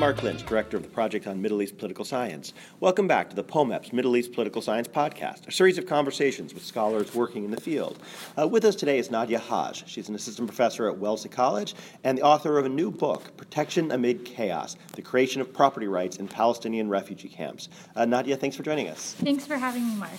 Mark Lynch, Director of the Project on Middle East Political Science. Welcome back to the POMEPS Middle East Political Science Podcast, a series of conversations with scholars working in the field. Uh, with us today is Nadya Hajj. She's an assistant professor at Wellesley College and the author of a new book, Protection Amid Chaos The Creation of Property Rights in Palestinian Refugee Camps. Uh, Nadya, thanks for joining us. Thanks for having me, Mark.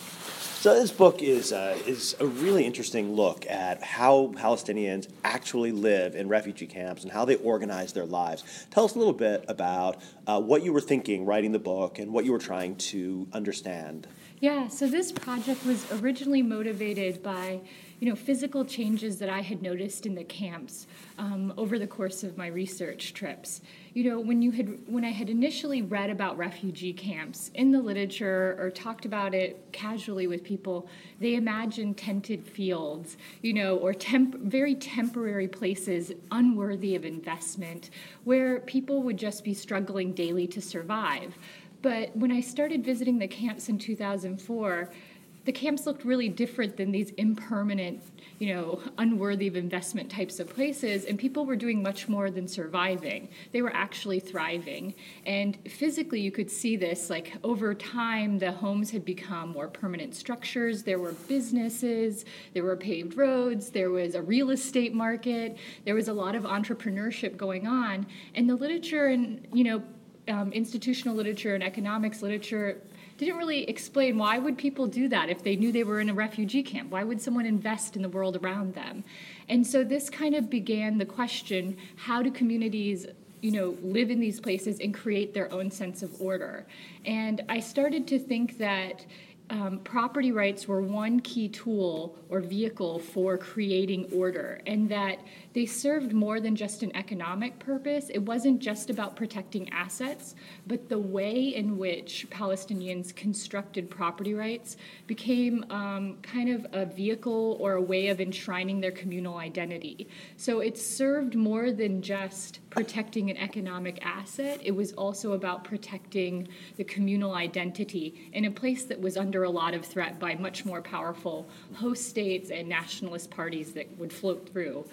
So this book is uh, is a really interesting look at how Palestinians actually live in refugee camps and how they organize their lives. Tell us a little bit about uh, what you were thinking writing the book and what you were trying to understand. Yeah, so this project was originally motivated by you know, physical changes that I had noticed in the camps um, over the course of my research trips. You know, when you had when I had initially read about refugee camps in the literature or talked about it casually with people, they imagined tented fields, you know, or temp- very temporary places unworthy of investment, where people would just be struggling daily to survive. But when I started visiting the camps in 2004, the camps looked really different than these impermanent, you know, unworthy of investment types of places, and people were doing much more than surviving. They were actually thriving. And physically, you could see this like over time, the homes had become more permanent structures. There were businesses, there were paved roads, there was a real estate market, there was a lot of entrepreneurship going on. And the literature and, you know, um, institutional literature and economics literature didn't really explain why would people do that if they knew they were in a refugee camp? Why would someone invest in the world around them? And so this kind of began the question how do communities you know live in these places and create their own sense of order? And i started to think that um, property rights were one key tool or vehicle for creating order, and that they served more than just an economic purpose. It wasn't just about protecting assets, but the way in which Palestinians constructed property rights became um, kind of a vehicle or a way of enshrining their communal identity. So it served more than just protecting an economic asset, it was also about protecting the communal identity in a place that was under a lot of threat by much more powerful host states and nationalist parties that would float through.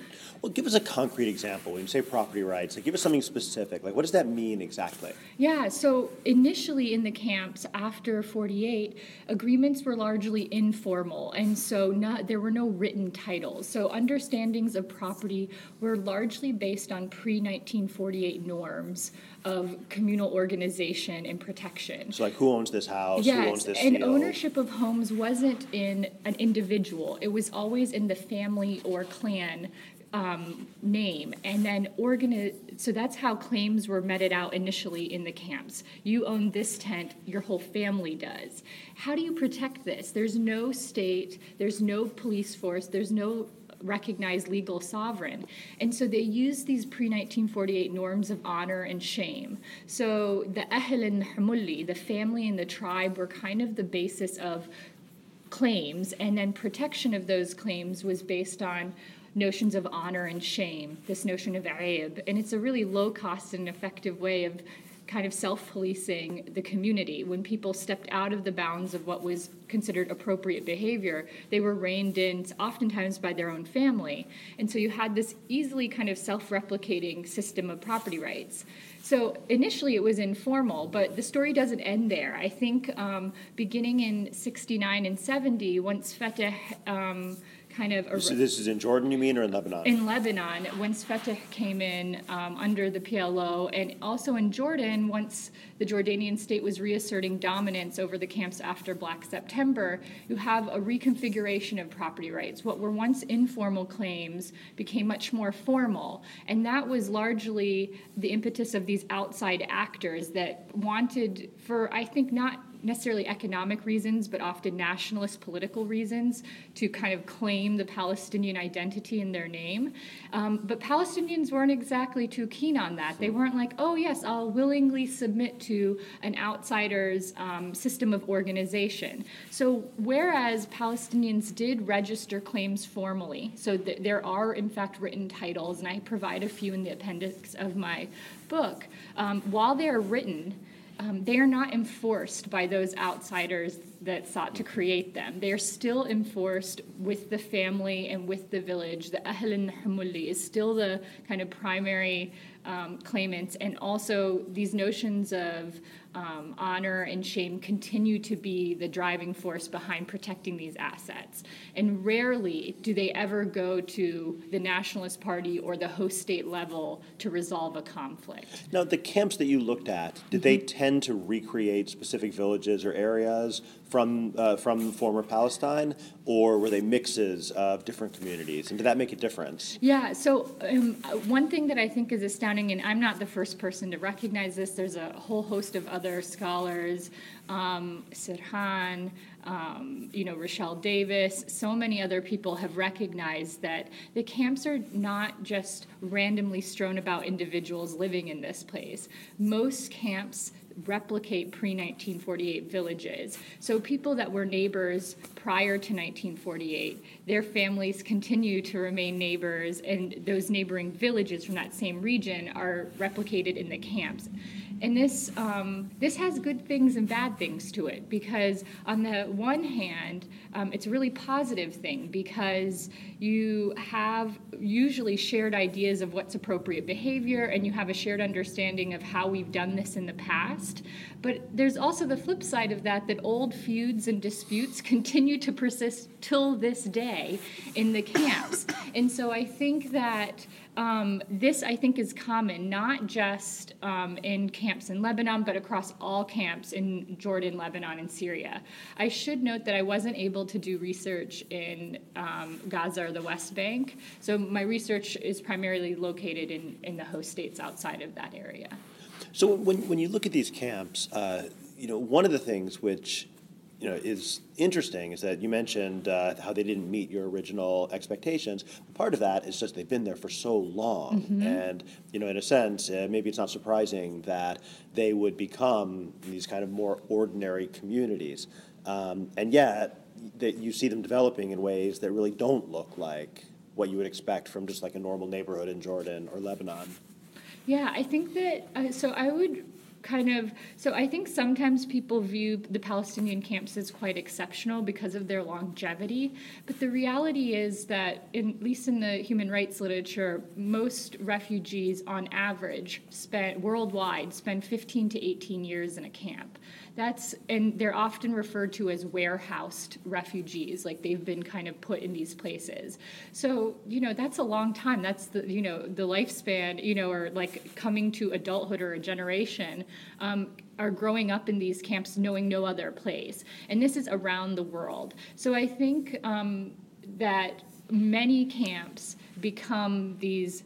Well, give us a concrete example. When you say property rights, like give us something specific. Like, what does that mean exactly? Yeah, so initially in the camps after 48, agreements were largely informal, and so not, there were no written titles. So understandings of property were largely based on pre 1948 norms of communal organization and protection. So, like, who owns this house? Yes, who owns this and field? ownership of homes wasn't in an individual; it was always in the family or clan um, name, and then organize. So that's how claims were meted out initially in the camps. You own this tent, your whole family does. How do you protect this? There's no state, there's no police force, there's no recognized legal sovereign. And so they used these pre 1948 norms of honor and shame. So the Ahl and the family and the tribe, were kind of the basis of claims, and then protection of those claims was based on notions of honor and shame, this notion of aib. And it's a really low cost and effective way of kind of self policing the community. When people stepped out of the bounds of what was considered appropriate behavior, they were reined in oftentimes by their own family. And so you had this easily kind of self replicating system of property rights. So initially it was informal, but the story doesn't end there. I think um, beginning in 69 and 70, once Fatah um, kind of. So this is in Jordan, you mean, or in Lebanon? In Lebanon, once Fatah came in um, under the PLO, and also in Jordan, once the Jordanian state was reasserting dominance over the camps after Black September, you have a reconfiguration of property rights. What were once informal claims became much more formal, and that was largely the impetus of these outside actors that wanted, for I think not necessarily economic reasons, but often nationalist political reasons to kind of claim the Palestinian identity in their name. Um, but Palestinians weren't exactly too keen on that. They weren't like, oh, yes, I'll willingly submit to an outsider's um, system of organization. So, whereas Palestinians did register claims formally, so th- there are, in fact, written titles, and I provide a few in the appendix of my book, um, while they are written, um, they are not enforced by those outsiders that sought to create them. They are still enforced with the family and with the village. The Ahl al is still the kind of primary um, claimants, and also these notions of um, honor and shame continue to be the driving force behind protecting these assets. And rarely do they ever go to the Nationalist Party or the host state level to resolve a conflict. Now, the camps that you looked at, did mm-hmm. they tend to recreate specific villages or areas from uh, from former Palestine, or were they mixes of different communities? And did that make a difference? Yeah. So um, one thing that I think is astounding, and I'm not the first person to recognize this. There's a whole host of other scholars, um, Serhan, um, you know, Rochelle Davis, so many other people have recognized that the camps are not just randomly strewn about individuals living in this place. Most camps replicate pre 1948 villages. So people that were neighbors prior to 1948, their families continue to remain neighbors, and those neighboring villages from that same region are replicated in the camps and this um, this has good things and bad things to it because on the one hand um, it's a really positive thing because you have usually shared ideas of what's appropriate behavior and you have a shared understanding of how we've done this in the past. But there's also the flip side of that that old feuds and disputes continue to persist till this day in the camps. And so i think that um, this, I think, is common, not just um, in camps in Lebanon, but across all camps in Jordan, Lebanon, and Syria. I should note that I wasn't able to do research in um, Gaza or the West Bank, so my research is primarily located in, in the host states outside of that area. So when, when you look at these camps, uh, you know, one of the things which you know, is interesting is that you mentioned uh, how they didn't meet your original expectations. Part of that is just they've been there for so long, mm-hmm. and you know, in a sense, uh, maybe it's not surprising that they would become these kind of more ordinary communities, um, and yet that you see them developing in ways that really don't look like what you would expect from just like a normal neighborhood in Jordan or Lebanon. Yeah, I think that uh, so I would kind of so i think sometimes people view the palestinian camps as quite exceptional because of their longevity. But the reality is that in, at least in the human rights literature most refugees on average spend worldwide spend 15 to 18 years in a camp. That's and they're often referred to as warehoused refugees like they've been kind of put in these places. So you know that's a long time. That's the you know the lifespan you know or like coming to adulthood or a generation um, are growing up in these camps knowing no other place and this is around the world so i think um, that many camps become these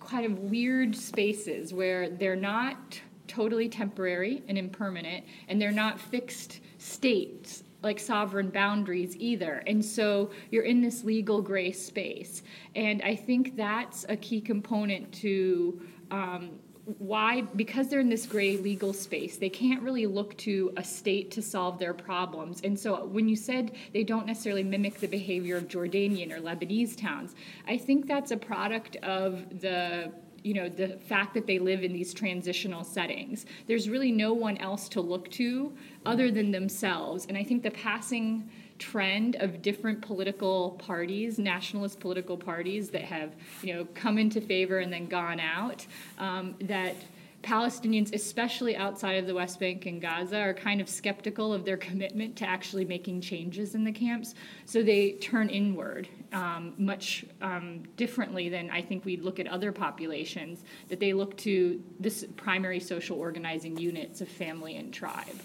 kind of weird spaces where they're not totally temporary and impermanent, and they're not fixed states like sovereign boundaries either. And so you're in this legal gray space. And I think that's a key component to um, why, because they're in this gray legal space, they can't really look to a state to solve their problems. And so when you said they don't necessarily mimic the behavior of Jordanian or Lebanese towns, I think that's a product of the you know the fact that they live in these transitional settings there's really no one else to look to other than themselves and i think the passing trend of different political parties nationalist political parties that have you know come into favor and then gone out um, that Palestinians, especially outside of the West Bank and Gaza, are kind of skeptical of their commitment to actually making changes in the camps. So they turn inward um, much um, differently than I think we look at other populations, that they look to this primary social organizing units of family and tribe.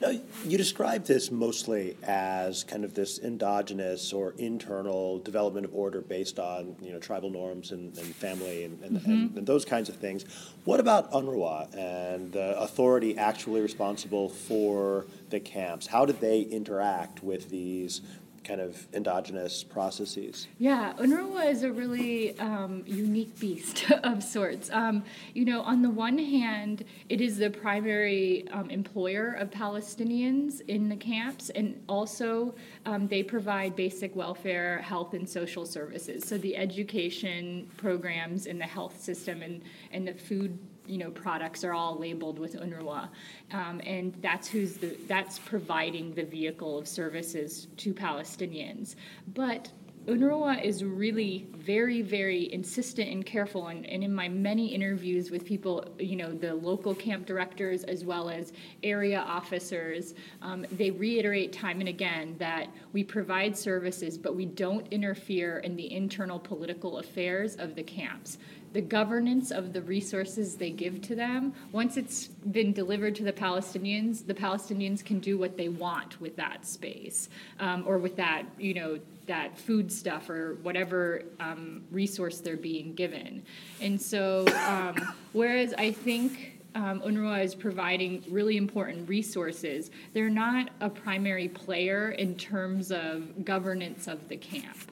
Now, you describe this mostly as kind of this endogenous or internal development of order based on you know tribal norms and, and family and, and, mm-hmm. and, those kinds of things. What about UNRWA and the authority actually responsible for the camps? How did they interact with these kind of endogenous processes? Yeah, UNRWA is a really um, unique beast of sorts. Um, you know, on the one hand, it is the primary um, employer of Palestinians in the camps, and also um, they provide basic welfare, health, and social services. So the education programs and the health system and, and the food you know products are all labeled with UNRWA, um, and that's who's the that's providing the vehicle of services to Palestinians. But UNRWA is really very, very insistent and careful. And, and, in my many interviews with people, you know, the local camp directors as well as area officers, um, they reiterate time and again that we provide services, but we don't interfere in the internal political affairs of the camps the governance of the resources they give to them, once it's been delivered to the Palestinians, the Palestinians can do what they want with that space um, or with that, you know, that food stuff or whatever um, resource they're being given. And so, um, whereas I think um, UNRWA is providing really important resources, they're not a primary player in terms of governance of the camp.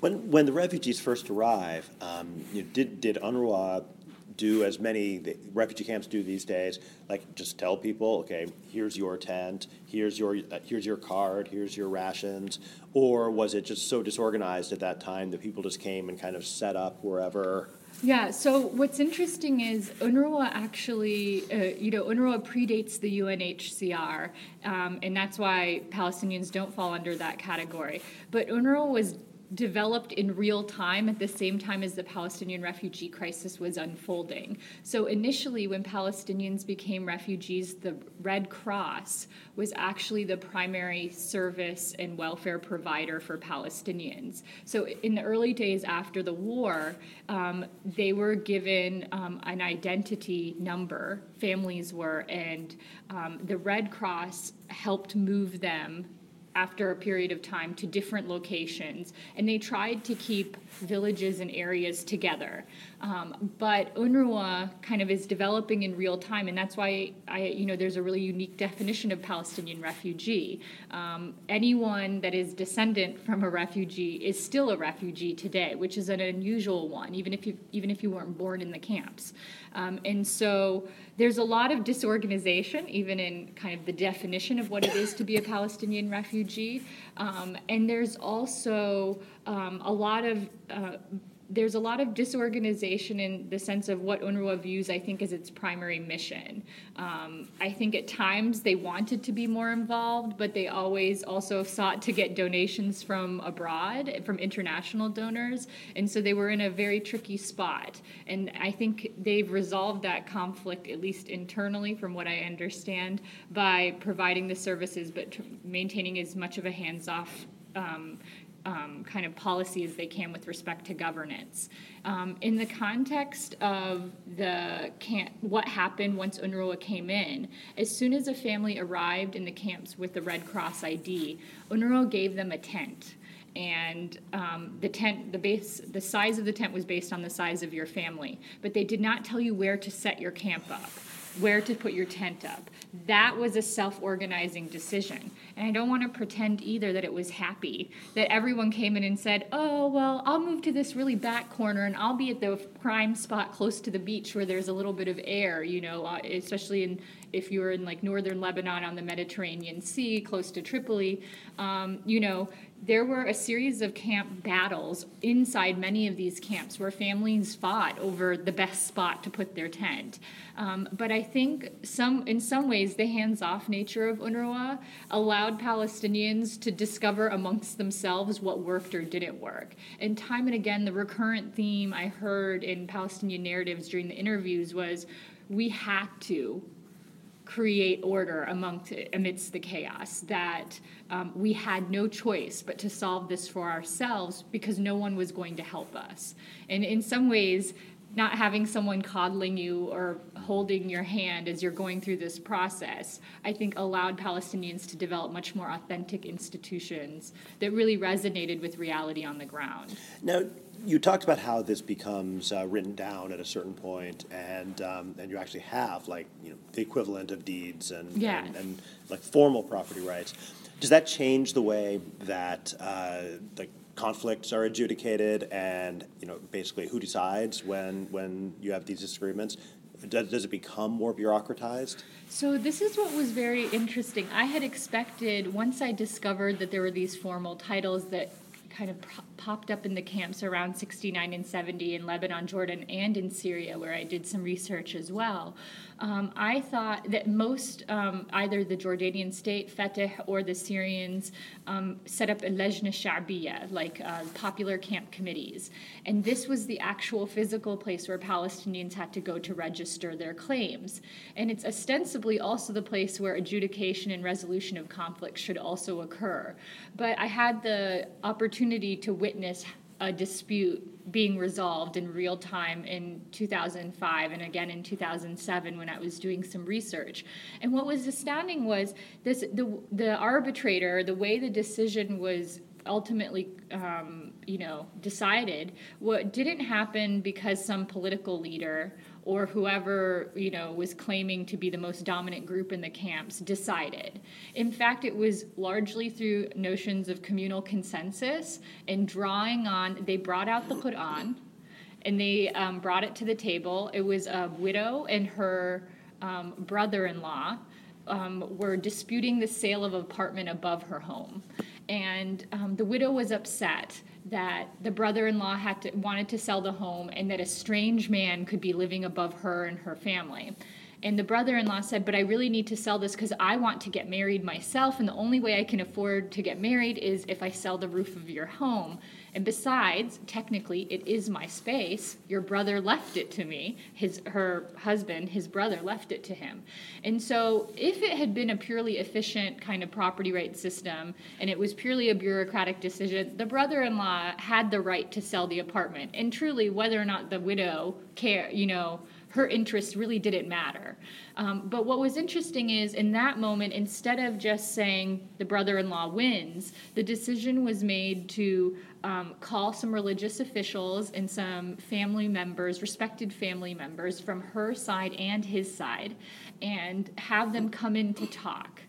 When, when the refugees first arrive, um, you did, did UNRWA do as many refugee camps do these days, like just tell people, okay, here's your tent, here's your uh, here's your card, here's your rations, or was it just so disorganized at that time that people just came and kind of set up wherever? Yeah, so what's interesting is UNRWA actually, uh, you know, UNRWA predates the UNHCR, um, and that's why Palestinians don't fall under that category. But UNRWA was developed in real time at the same time as the Palestinian refugee crisis was unfolding. So initially, when Palestinians became refugees, the Red Cross was actually the primary service and welfare provider for Palestinians. So in the early days after the war, um, they were given um, an identity number, families were, and um, the Red Cross helped move them after a period of time to different locations, and they tried to keep villages and areas together. Um, but UNRWA kind of is developing in real time, and that's why I, you know, there's a really unique definition of Palestinian refugee. Um, anyone that is descendant from a refugee is still a refugee today, which is an unusual one, even if you even if you weren't born in the camps. Um, and so there's a lot of disorganization, even in kind of the definition of what it is to be a Palestinian refugee. Um, and there's also um, a lot of uh, there's a lot of disorganization in the sense of what UNRWA views, I think, as its primary mission. Um, I think at times they wanted to be more involved, but they always also sought to get donations from abroad, from international donors, and so they were in a very tricky spot. And I think they've resolved that conflict, at least internally, from what I understand, by providing the services but maintaining as much of a hands off. Um, um, kind of policy as they can with respect to governance. Um, in the context of the camp, what happened once UNRWA came in, as soon as a family arrived in the camps with the Red Cross ID, UNRWA gave them a tent. And um, the tent the base the size of the tent was based on the size of your family. But they did not tell you where to set your camp up where to put your tent up. That was a self organizing decision. And I don't want to pretend either that it was happy, that everyone came in and said, oh, well, I'll move to this really back corner and I'll be at the prime spot close to the beach where there's a little bit of air, you know, uh, especially in if you're in like northern Lebanon on the Mediterranean Sea, close to Tripoli, um, you know, there were a series of camp battles inside many of these camps where families fought over the best spot to put their tent. Um, but I think some, in some ways, the hands-off nature of UNRWA allowed Palestinians to discover amongst themselves what worked or didn't work. And time and again, the recurrent theme I heard in Palestinian narratives during the interviews was, we had to create order amongst amidst the chaos that um, we had no choice but to solve this for ourselves because no one was going to help us. And in some ways not having someone coddling you or holding your hand as you're going through this process, I think allowed Palestinians to develop much more authentic institutions that really resonated with reality on the ground. Now, you talked about how this becomes uh, written down at a certain point, and um, and you actually have like you know the equivalent of deeds and, and, and like formal property rights. Does that change the way that uh, the conflicts are adjudicated, and you know basically who decides when when you have these disagreements? Does, does it become more bureaucratized? So this is what was very interesting. I had expected once I discovered that there were these formal titles that kind of popped up in the camps around 69 and 70 in Lebanon, Jordan, and in Syria, where I did some research as well. Um, I thought that most, um, either the Jordanian state, Fatah, or the Syrians, um, set up lejna sha'biya, like uh, popular camp committees. And this was the actual physical place where Palestinians had to go to register their claims. And it's ostensibly also the place where adjudication and resolution of conflicts should also occur. But I had the opportunity to witness a dispute being resolved in real time in 2005 and again in 2007 when I was doing some research. And what was astounding was this the the arbitrator, the way the decision was ultimately um, you know decided what didn't happen because some political leader or whoever you know was claiming to be the most dominant group in the camps decided. In fact, it was largely through notions of communal consensus and drawing on. They brought out the Quran, and they um, brought it to the table. It was a widow and her um, brother-in-law. Um, were disputing the sale of an apartment above her home. And um, the widow was upset that the brother-in-law had to, wanted to sell the home and that a strange man could be living above her and her family. And the brother in law said, But I really need to sell this because I want to get married myself. And the only way I can afford to get married is if I sell the roof of your home. And besides, technically, it is my space. Your brother left it to me. His, her husband, his brother, left it to him. And so, if it had been a purely efficient kind of property rights system and it was purely a bureaucratic decision, the brother in law had the right to sell the apartment. And truly, whether or not the widow care, you know, her interests really didn't matter. Um, but what was interesting is in that moment, instead of just saying the brother in law wins, the decision was made to um, call some religious officials and some family members, respected family members from her side and his side, and have them come in to talk.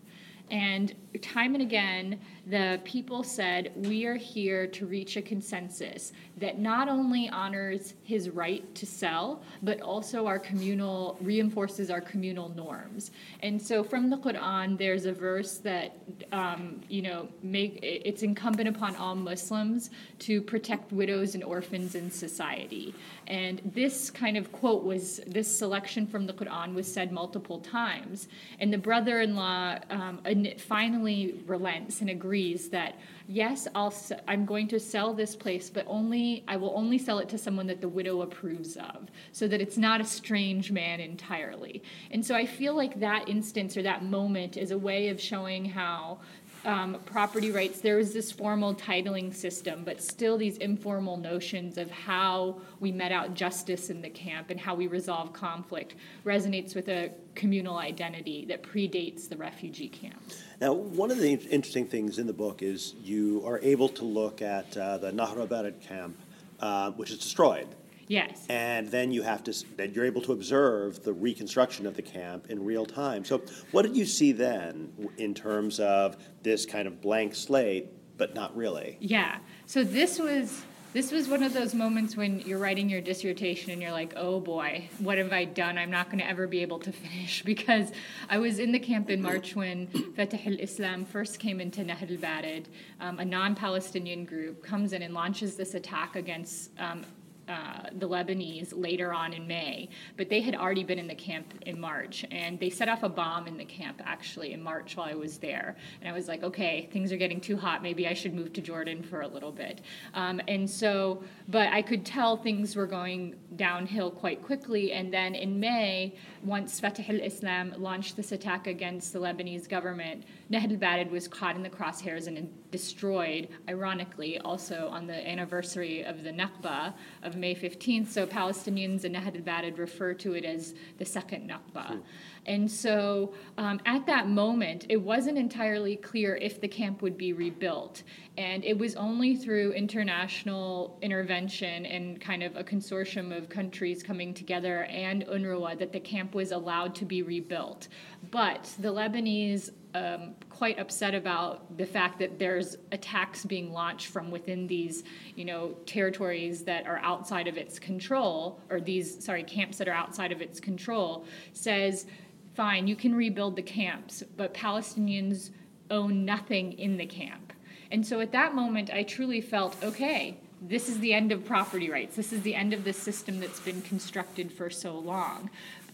And time and again, the people said, We are here to reach a consensus that not only honors his right to sell, but also our communal, reinforces our communal norms. And so from the Quran, there's a verse that, um, you know, make it's incumbent upon all Muslims to protect widows and orphans in society. And this kind of quote was, this selection from the Quran was said multiple times. And the brother in law um, finally relents and agrees that yes, I'll I'm going to sell this place, but only I will only sell it to someone that the widow approves of, so that it's not a strange man entirely. And so I feel like that instance or that moment is a way of showing how um, property rights, there was this formal titling system, but still these informal notions of how we met out justice in the camp and how we resolve conflict resonates with a communal identity that predates the refugee camps. Now, one of the interesting things in the book is you are able to look at uh, the Nahr Bared camp, uh, which is destroyed. Yes. And then you have to, then you're able to observe the reconstruction of the camp in real time. So, what did you see then in terms of this kind of blank slate, but not really? Yeah. So this was this was one of those moments when you're writing your dissertation and you're like, oh boy, what have I done? I'm not going to ever be able to finish because I was in the camp in March when Fatah al Islam first came into Nahr al Bared. Um, a non Palestinian group comes in and launches this attack against um, uh, the Lebanese later on in May, but they had already been in the camp in March, and they set off a bomb in the camp actually in March while I was there, and I was like, okay, things are getting too hot. Maybe I should move to Jordan for a little bit. Um, and so, but I could tell things were going downhill quite quickly, and then in May, once Fatah al-Islam launched this attack against the Lebanese government, Nahr al-Bared was caught in the crosshairs and destroyed, ironically, also on the anniversary of the Nakba of May 15th. So Palestinians in Nahr al-Bared refer to it as the second Nakba. Hmm. And so um, at that moment, it wasn't entirely clear if the camp would be rebuilt. And it was only through international intervention and kind of a consortium of countries coming together and UNRWA that the camp was allowed to be rebuilt. But the Lebanese um, quite upset about the fact that there's attacks being launched from within these, you know, territories that are outside of its control, or these, sorry, camps that are outside of its control, says, fine, you can rebuild the camps, but Palestinians own nothing in the camp. And so at that moment, I truly felt okay, this is the end of property rights. This is the end of the system that's been constructed for so long.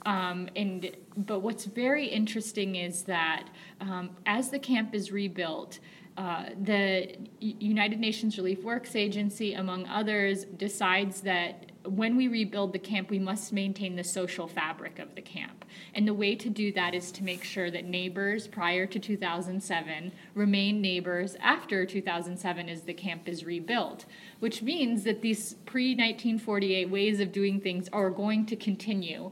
Um, and but what's very interesting is that um, as the camp is rebuilt, uh, the United Nations Relief Works Agency, among others, decides that when we rebuild the camp, we must maintain the social fabric of the camp. And the way to do that is to make sure that neighbors prior to 2007 remain neighbors after 2007 as the camp is rebuilt, which means that these pre 1948 ways of doing things are going to continue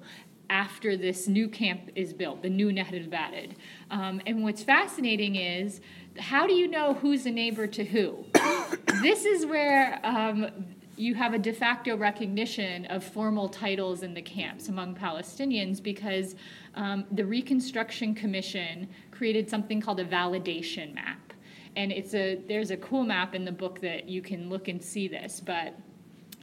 after this new camp is built, the new Nahr Bared. Um, and what's fascinating is how do you know who's a neighbor to who? this is where um, you have a de facto recognition of formal titles in the camps among Palestinians because um, the Reconstruction Commission created something called a validation map. And it's a there's a cool map in the book that you can look and see this, but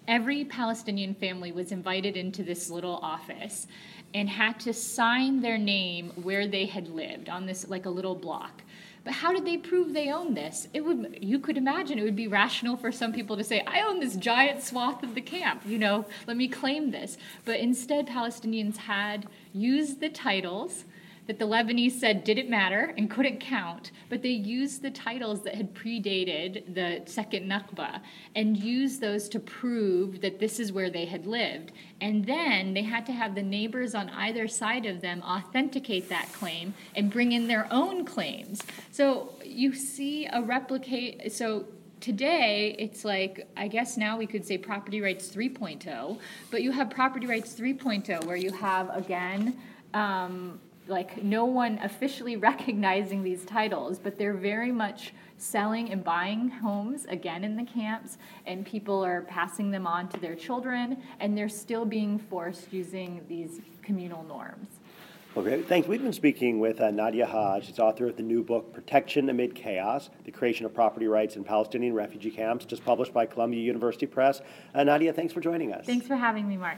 every Palestinian family was invited into this little office and had to sign their name where they had lived on this like a little block. But how did they prove they own this? It would you could imagine it would be rational for some people to say, I own this giant swath of the camp, you know, let me claim this. But instead Palestinians had used the titles that the Lebanese said didn't matter and couldn't count, but they used the titles that had predated the second Nakba and used those to prove that this is where they had lived. And then they had to have the neighbors on either side of them authenticate that claim and bring in their own claims. So you see a replicate, so today it's like i guess now we could say property rights 3.0 but you have property rights 3.0 where you have again um, like no one officially recognizing these titles, but they're very much selling and buying homes again in the camps, and people are passing them on to their children, and they're still being forced using these communal norms. Okay, thanks. We've been speaking with uh, Nadya Hajj. She's author of the new book, Protection Amid Chaos The Creation of Property Rights in Palestinian Refugee Camps, just published by Columbia University Press. Uh, Nadya, thanks for joining us. Thanks for having me, Mark.